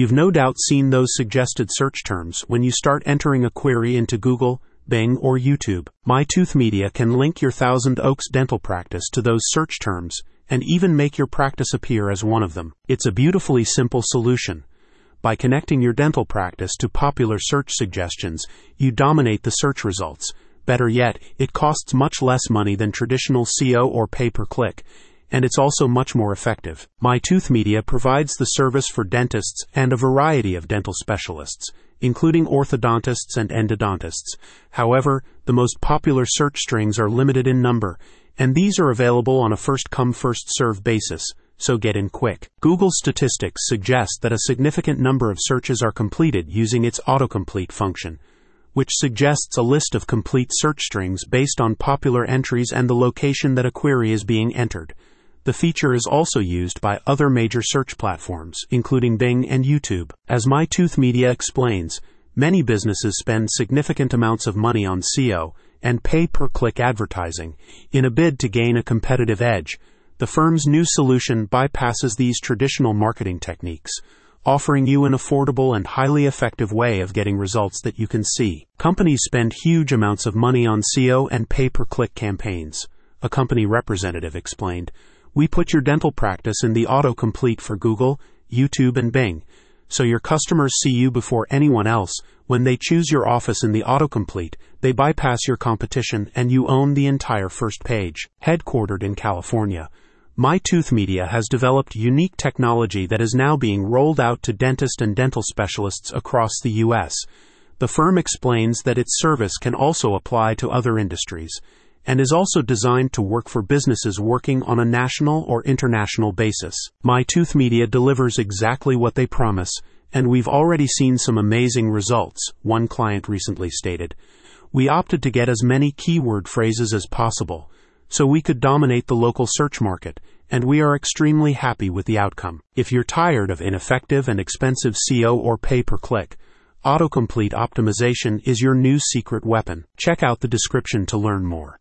You've no doubt seen those suggested search terms when you start entering a query into Google, Bing, or YouTube. MyTooth Media can link your Thousand Oaks dental practice to those search terms and even make your practice appear as one of them. It's a beautifully simple solution. By connecting your dental practice to popular search suggestions, you dominate the search results. Better yet, it costs much less money than traditional SEO or pay per click, and it's also much more effective. MyTooth Media provides the service for dentists and a variety of dental specialists, including orthodontists and endodontists. However, the most popular search strings are limited in number, and these are available on a first come first serve basis so get in quick. Google statistics suggest that a significant number of searches are completed using its autocomplete function, which suggests a list of complete search strings based on popular entries and the location that a query is being entered. The feature is also used by other major search platforms, including Bing and YouTube. As MyTooth Media explains, many businesses spend significant amounts of money on SEO and pay per click advertising in a bid to gain a competitive edge the firm's new solution bypasses these traditional marketing techniques, offering you an affordable and highly effective way of getting results that you can see. Companies spend huge amounts of money on SEO and pay per click campaigns. A company representative explained, We put your dental practice in the autocomplete for Google, YouTube, and Bing, so your customers see you before anyone else. When they choose your office in the autocomplete, they bypass your competition and you own the entire first page. Headquartered in California, MyTooth Media has developed unique technology that is now being rolled out to dentist and dental specialists across the U.S. The firm explains that its service can also apply to other industries and is also designed to work for businesses working on a national or international basis. MyTooth Media delivers exactly what they promise, and we've already seen some amazing results, one client recently stated. We opted to get as many keyword phrases as possible so we could dominate the local search market, and we are extremely happy with the outcome. If you're tired of ineffective and expensive SEO or pay per click, autocomplete optimization is your new secret weapon. Check out the description to learn more.